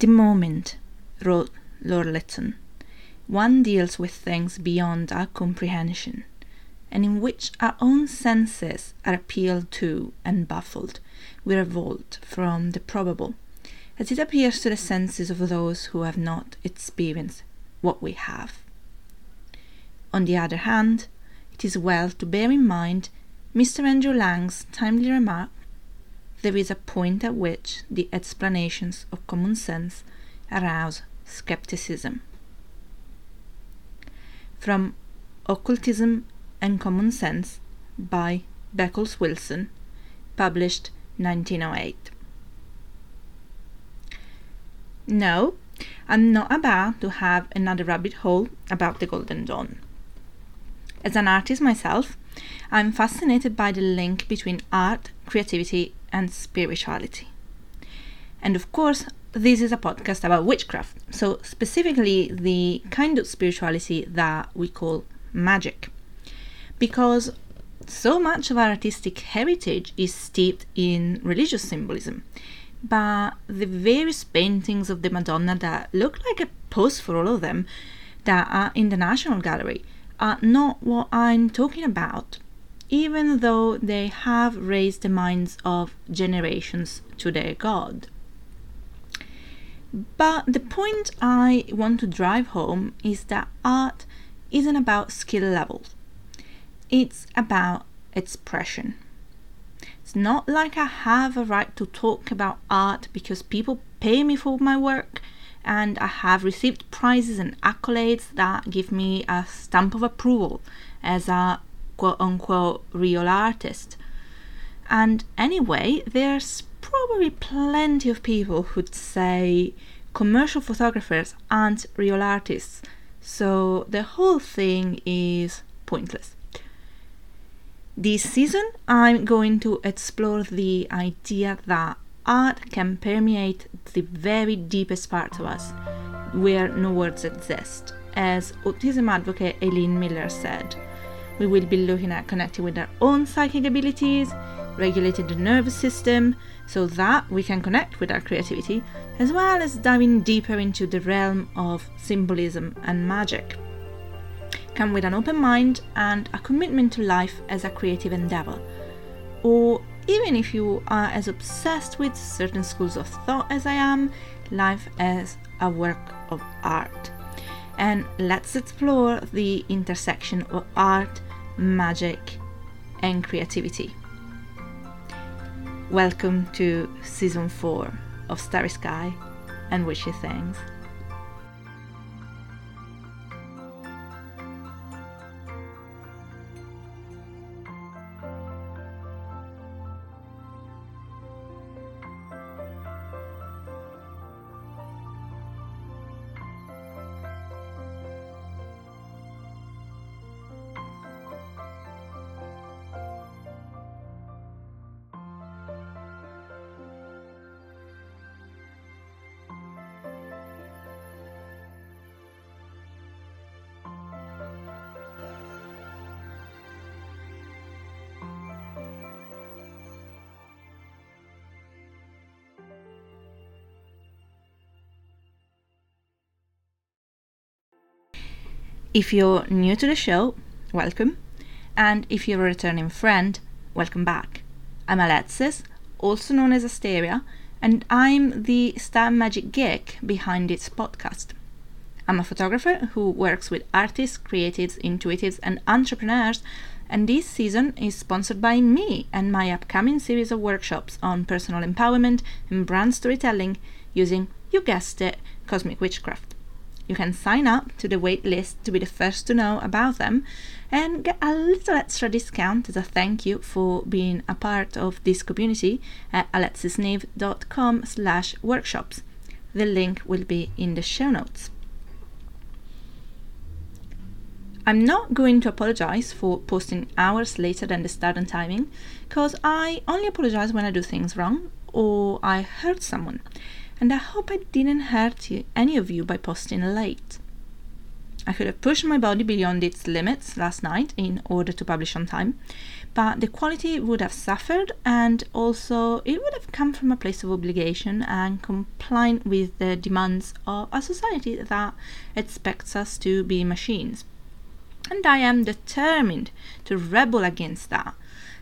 the moment, wrote Lord Lytton, one deals with things beyond our comprehension, and in which our own senses are appealed to and baffled, we revolt from the probable, as it appears to the senses of those who have not experienced what we have. On the other hand, it is well to bear in mind Mr. Andrew Lang's timely remark there is a point at which the explanations of common sense arouse skepticism. From Occultism and Common Sense by Beckles Wilson, published 1908. No, I'm not about to have another rabbit hole about the Golden Dawn. As an artist myself, I'm fascinated by the link between art, creativity, and spirituality. And of course, this is a podcast about witchcraft, so specifically the kind of spirituality that we call magic. Because so much of our artistic heritage is steeped in religious symbolism, but the various paintings of the Madonna that look like a pose for all of them that are in the National Gallery are not what I'm talking about even though they have raised the minds of generations to their God. But the point I want to drive home is that art isn't about skill levels, it's about expression. It's not like I have a right to talk about art because people pay me for my work and I have received prizes and accolades that give me a stamp of approval as a quote unquote real artist. And anyway, there's probably plenty of people who'd say commercial photographers aren't real artists, so the whole thing is pointless. This season, I'm going to explore the idea that art can permeate the very deepest part of us, where no words exist, as autism advocate Eileen Miller said. We will be looking at connecting with our own psychic abilities, regulating the nervous system so that we can connect with our creativity, as well as diving deeper into the realm of symbolism and magic. Come with an open mind and a commitment to life as a creative endeavor. Or even if you are as obsessed with certain schools of thought as I am, life as a work of art. And let's explore the intersection of art magic, and creativity. Welcome to season 4 of Starry Sky and Witchy Things. If you're new to the show, welcome. And if you're a returning friend, welcome back. I'm Alexis, also known as Asteria, and I'm the Star Magic geek behind this podcast. I'm a photographer who works with artists, creatives, intuitives, and entrepreneurs, and this season is sponsored by me and my upcoming series of workshops on personal empowerment and brand storytelling using, you guessed it, cosmic witchcraft. You can sign up to the wait list to be the first to know about them and get a little extra discount as a thank you for being a part of this community at alexisneve.com slash workshops. The link will be in the show notes. I'm not going to apologize for posting hours later than the start and timing, because I only apologize when I do things wrong or I hurt someone and I hope I didn't hurt you, any of you by posting late. I could have pushed my body beyond its limits last night in order to publish on time, but the quality would have suffered and also it would have come from a place of obligation and complying with the demands of a society that expects us to be machines. And I am determined to rebel against that.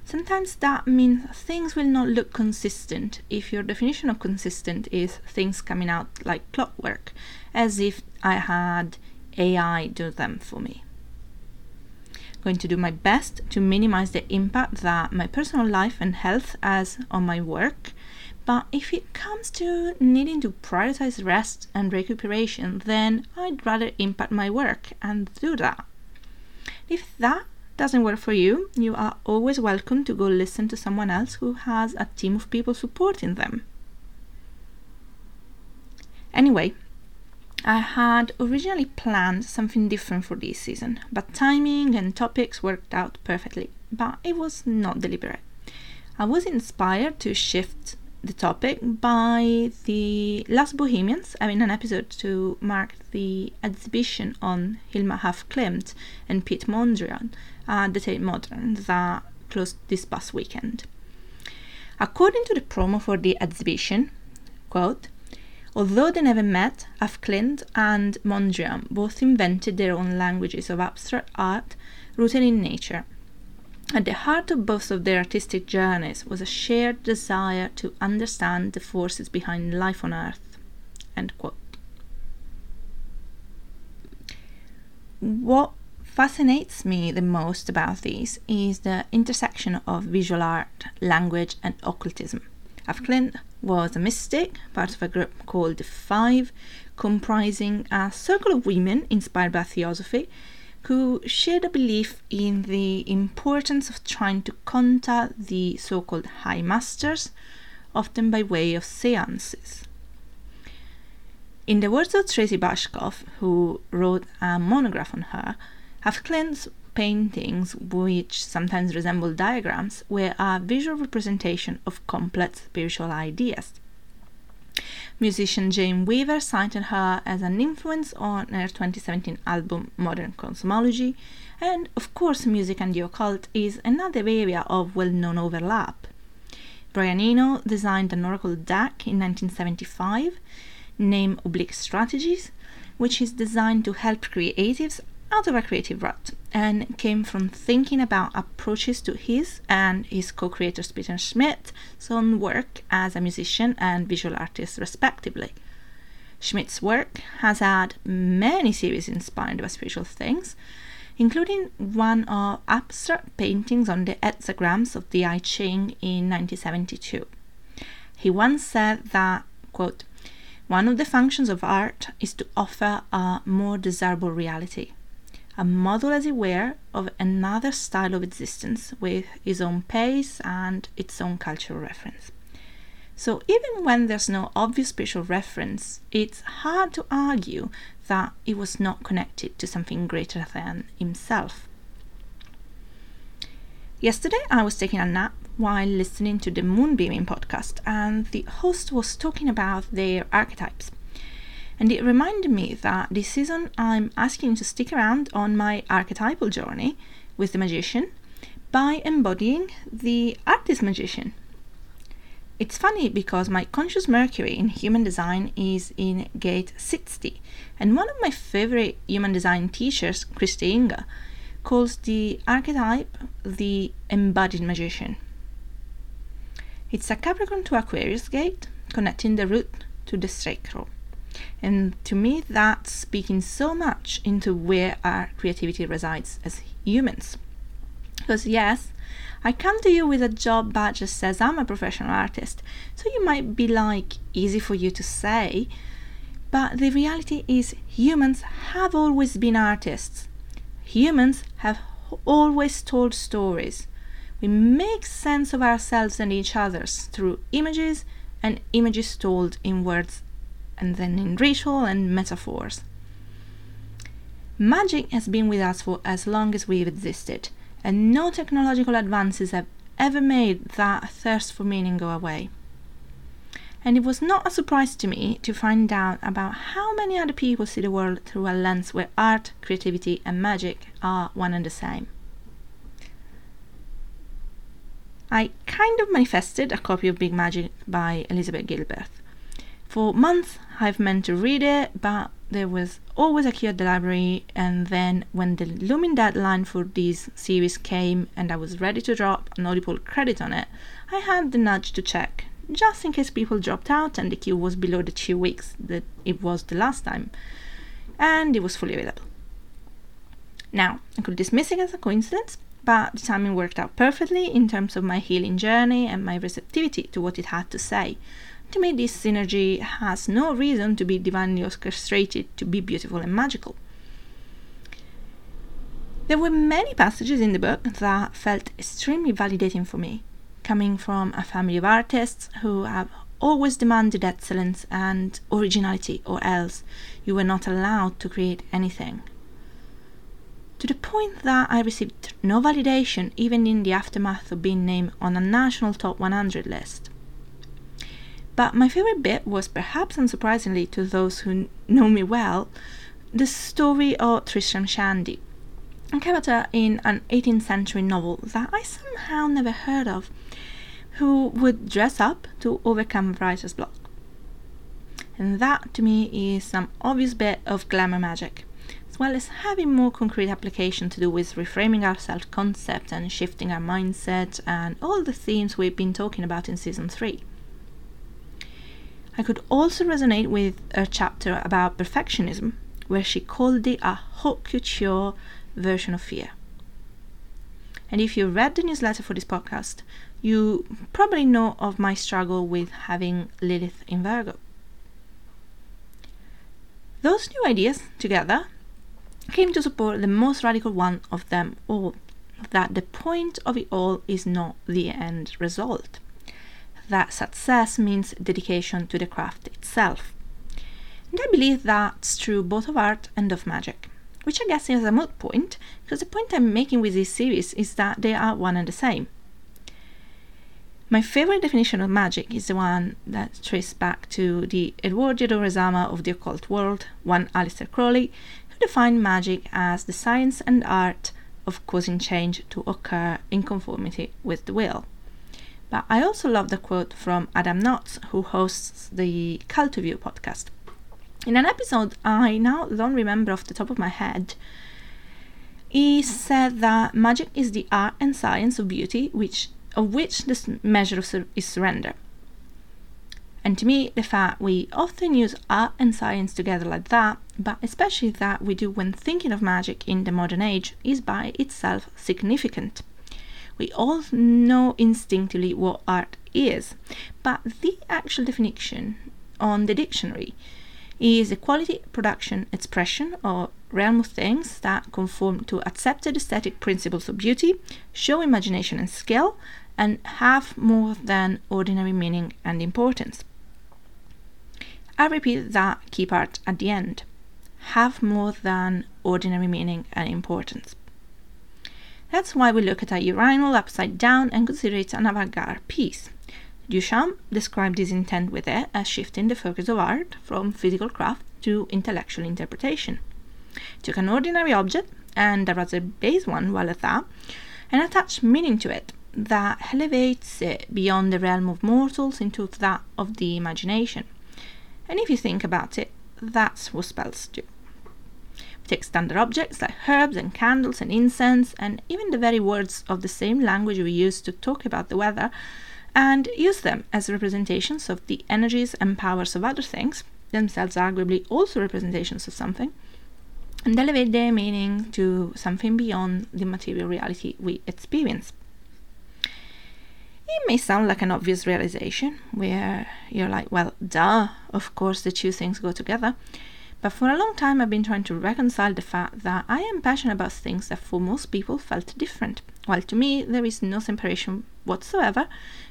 Sometimes that means things will not look consistent if your definition of consistent is things coming out like clockwork, as if I had AI do them for me I'm going to do my best to minimize the impact that my personal life and health has on my work. But if it comes to needing to prioritize rest and recuperation, then I'd rather impact my work and do that. If that doesn't work for you, you are always welcome to go listen to someone else who has a team of people supporting them. Anyway, I had originally planned something different for this season, but timing and topics worked out perfectly, but it was not deliberate. I was inspired to shift the topic by the Last Bohemians I mean, an episode to mark the exhibition on Hilma af Klint and Piet Mondrian at the Tate Modern that uh, closed this past weekend. According to the promo for the exhibition, quote, Although they never met, af Klint and Mondrian both invented their own languages of abstract art rooted in nature. At the heart of both of their artistic journeys was a shared desire to understand the forces behind life on Earth. What fascinates me the most about these is the intersection of visual art, language, and occultism. Af Klint was a mystic, part of a group called the Five, comprising a circle of women inspired by theosophy who shared a belief in the importance of trying to contact the so called high masters, often by way of seances. In the words of Tracey Bashkoff, who wrote a monograph on her, Af Klint's paintings, which sometimes resemble diagrams, were a visual representation of complex spiritual ideas. Musician Jane Weaver cited her as an influence on her 2017 album Modern Cosmology, and of course, music and the occult is another area of well known overlap. Brian Eno designed an oracle deck in 1975 named Oblique Strategies, which is designed to help creatives out of a creative rut and came from thinking about approaches to his and his co-creator Peter Schmidt's own work as a musician and visual artist respectively. Schmidt's work has had many series inspired by spiritual things, including one of abstract paintings on the hexagrams of the I Ching in 1972. He once said that, quote, one of the functions of art is to offer a more desirable reality a model, as it were, of another style of existence with its own pace and its own cultural reference. So, even when there's no obvious spiritual reference, it's hard to argue that it was not connected to something greater than himself. Yesterday, I was taking a nap while listening to the Moonbeaming podcast, and the host was talking about their archetypes. And it reminded me that this season I'm asking you to stick around on my archetypal journey with the magician by embodying the artist magician. It's funny because my conscious Mercury in human design is in gate 60, and one of my favorite human design teachers, Christy Inga, calls the archetype the embodied magician. It's a Capricorn to Aquarius gate connecting the root to the sacral. And to me, that's speaking so much into where our creativity resides as humans. Because, yes, I come to you with a job badge that says I'm a professional artist, so you might be like, easy for you to say. But the reality is, humans have always been artists. Humans have always told stories. We make sense of ourselves and each other's through images and images told in words and then in ritual and metaphors. Magic has been with us for as long as we've existed, and no technological advances have ever made that thirst for meaning go away. And it was not a surprise to me to find out about how many other people see the world through a lens where art, creativity, and magic are one and the same. I kind of manifested a copy of Big Magic by Elizabeth Gilbert. For months, I've meant to read it, but there was always a queue at the library, and then when the looming deadline for this series came and I was ready to drop an Audible credit on it, I had the nudge to check, just in case people dropped out and the queue was below the two weeks that it was the last time, and it was fully available. Now, I could dismiss it as a coincidence, but the timing worked out perfectly in terms of my healing journey and my receptivity to what it had to say. To me, this synergy has no reason to be divinely orchestrated to be beautiful and magical. There were many passages in the book that felt extremely validating for me, coming from a family of artists who have always demanded excellence and originality, or else you were not allowed to create anything. To the point that I received no validation even in the aftermath of being named on a national top 100 list. But my favorite bit was, perhaps unsurprisingly to those who know me well, the story of Tristram Shandy, a character in an 18th century novel that I somehow never heard of, who would dress up to overcome writer's block. And that to me is some obvious bit of glamour magic, as well as having more concrete application to do with reframing our self concept and shifting our mindset and all the themes we've been talking about in season 3. I could also resonate with a chapter about perfectionism, where she called it a haute version of fear. And if you read the newsletter for this podcast, you probably know of my struggle with having Lilith in Virgo. Those new ideas together came to support the most radical one of them all that the point of it all is not the end result that success means dedication to the craft itself. And I believe that's true both of art and of magic, which I guess is a moot point, because the point I'm making with this series is that they are one and the same. My favorite definition of magic is the one that traces back to the Eduardo Rezama of the occult world, one Aleister Crowley, who defined magic as the science and art of causing change to occur in conformity with the will. But I also love the quote from Adam Knotts, who hosts the Cultiview podcast. In an episode I now don't remember off the top of my head, he said that magic is the art and science of beauty, which of which the measure is surrender. And to me, the fact we often use art and science together like that, but especially that we do when thinking of magic in the modern age, is by itself significant. We all know instinctively what art is, but the actual definition on the dictionary is a quality, production, expression, or realm of things that conform to accepted aesthetic principles of beauty, show imagination and skill, and have more than ordinary meaning and importance. I repeat that key part at the end have more than ordinary meaning and importance. That's why we look at a urinal upside down and consider it an avant garde piece. Duchamp described his intent with it as shifting the focus of art from physical craft to intellectual interpretation. Took an ordinary object, and a rather base one while at that, and attached meaning to it that elevates it beyond the realm of mortals into that of the imagination. And if you think about it, that's what spells do take standard objects like herbs and candles and incense, and even the very words of the same language we use to talk about the weather, and use them as representations of the energies and powers of other things, themselves arguably also representations of something, and elevate their meaning to something beyond the material reality we experience. It may sound like an obvious realization, where you're like, well, duh, of course the two things go together. But for a long time, I've been trying to reconcile the fact that I am passionate about things that for most people felt different, while to me, there is no separation whatsoever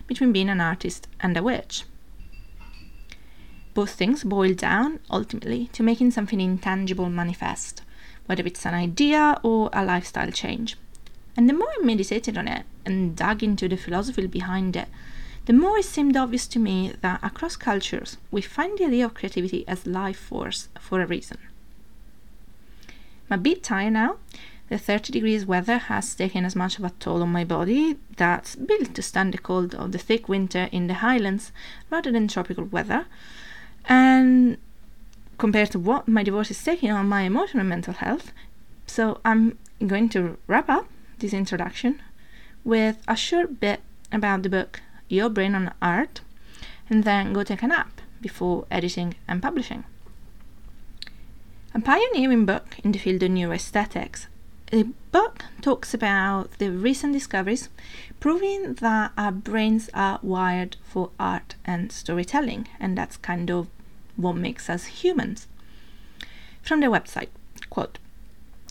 between being an artist and a witch. Both things boil down, ultimately, to making something intangible manifest, whether it's an idea or a lifestyle change. And the more I meditated on it and dug into the philosophy behind it, the more it seemed obvious to me that across cultures we find the idea of creativity as life force for a reason. I'm a bit tired now, The 30 degrees weather has taken as much of a toll on my body that's built to stand the cold of the thick winter in the highlands rather than tropical weather. And compared to what my divorce is taking on my emotional and mental health, so I'm going to wrap up this introduction with a short bit about the book Your Brain on Art and then go take a nap before editing and publishing. A pioneering book in the field of neuroaesthetics, the book talks about the recent discoveries proving that our brains are wired for art and storytelling, and that's kind of what makes us humans. From the website, quote,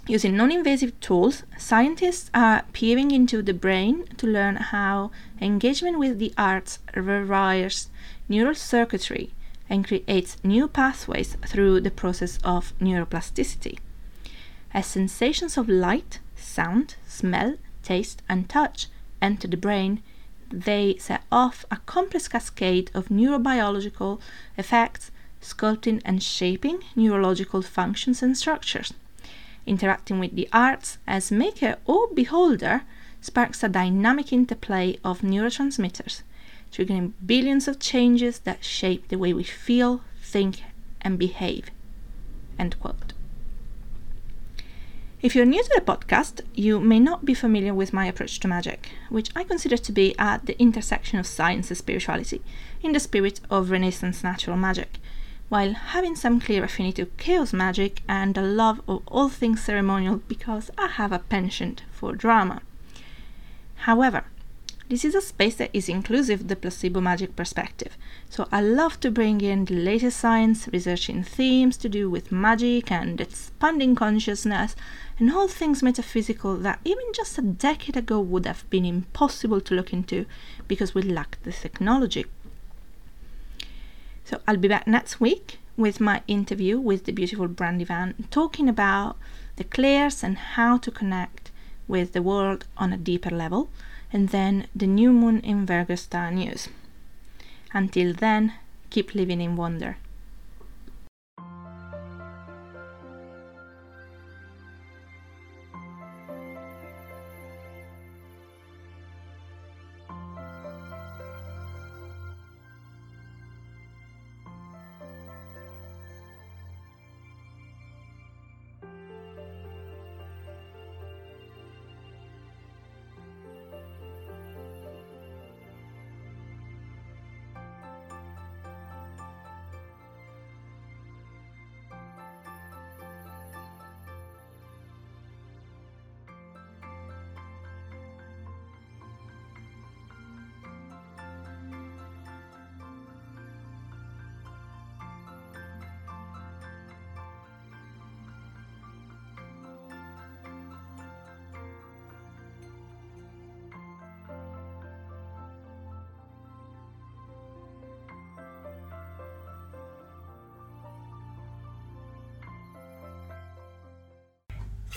Using non invasive tools, scientists are peering into the brain to learn how engagement with the arts rewires neural circuitry and creates new pathways through the process of neuroplasticity. As sensations of light, sound, smell, taste, and touch enter the brain, they set off a complex cascade of neurobiological effects, sculpting and shaping neurological functions and structures interacting with the arts as maker or beholder sparks a dynamic interplay of neurotransmitters, triggering billions of changes that shape the way we feel, think, and behave. End quote. If you're new to the podcast, you may not be familiar with my approach to magic, which I consider to be at the intersection of science and spirituality, in the spirit of Renaissance natural magic, while having some clear affinity to chaos magic and a love of all things ceremonial because I have a penchant for drama. However, this is a space that is inclusive of the placebo magic perspective, so I love to bring in the latest science, researching themes to do with magic and expanding consciousness, and all things metaphysical that even just a decade ago would have been impossible to look into because we lacked the technology. So I'll be back next week with my interview with the beautiful Brandy Van, talking about the clairs and how to connect with the world on a deeper level, and then the new moon in Virgo star news. Until then, keep living in wonder.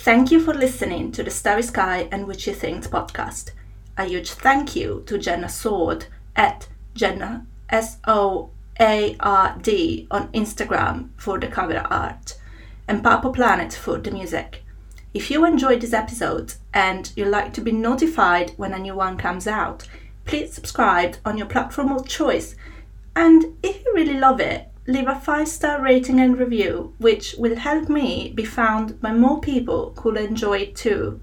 Thank you for listening to the Starry Sky and Witchy Things podcast. A huge thank you to Jenna Soard at Jenna S O A R D on Instagram for the cover art and Purple Planet for the music. If you enjoyed this episode and you'd like to be notified when a new one comes out, please subscribe on your platform of choice. And if you really love it, leave a five star rating and review, which will help me be found by more people who'll enjoy it too.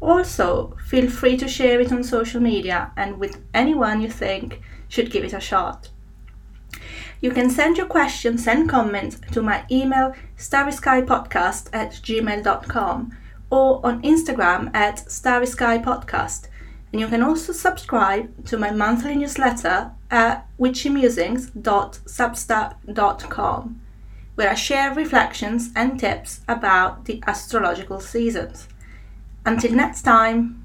Also, feel free to share it on social media and with anyone you think should give it a shot. You can send your questions and comments to my email starryskypodcast at gmail.com or on Instagram at starryskypodcast and you can also subscribe to my monthly newsletter at witchymusings.substack.com, where I share reflections and tips about the astrological seasons. Until next time.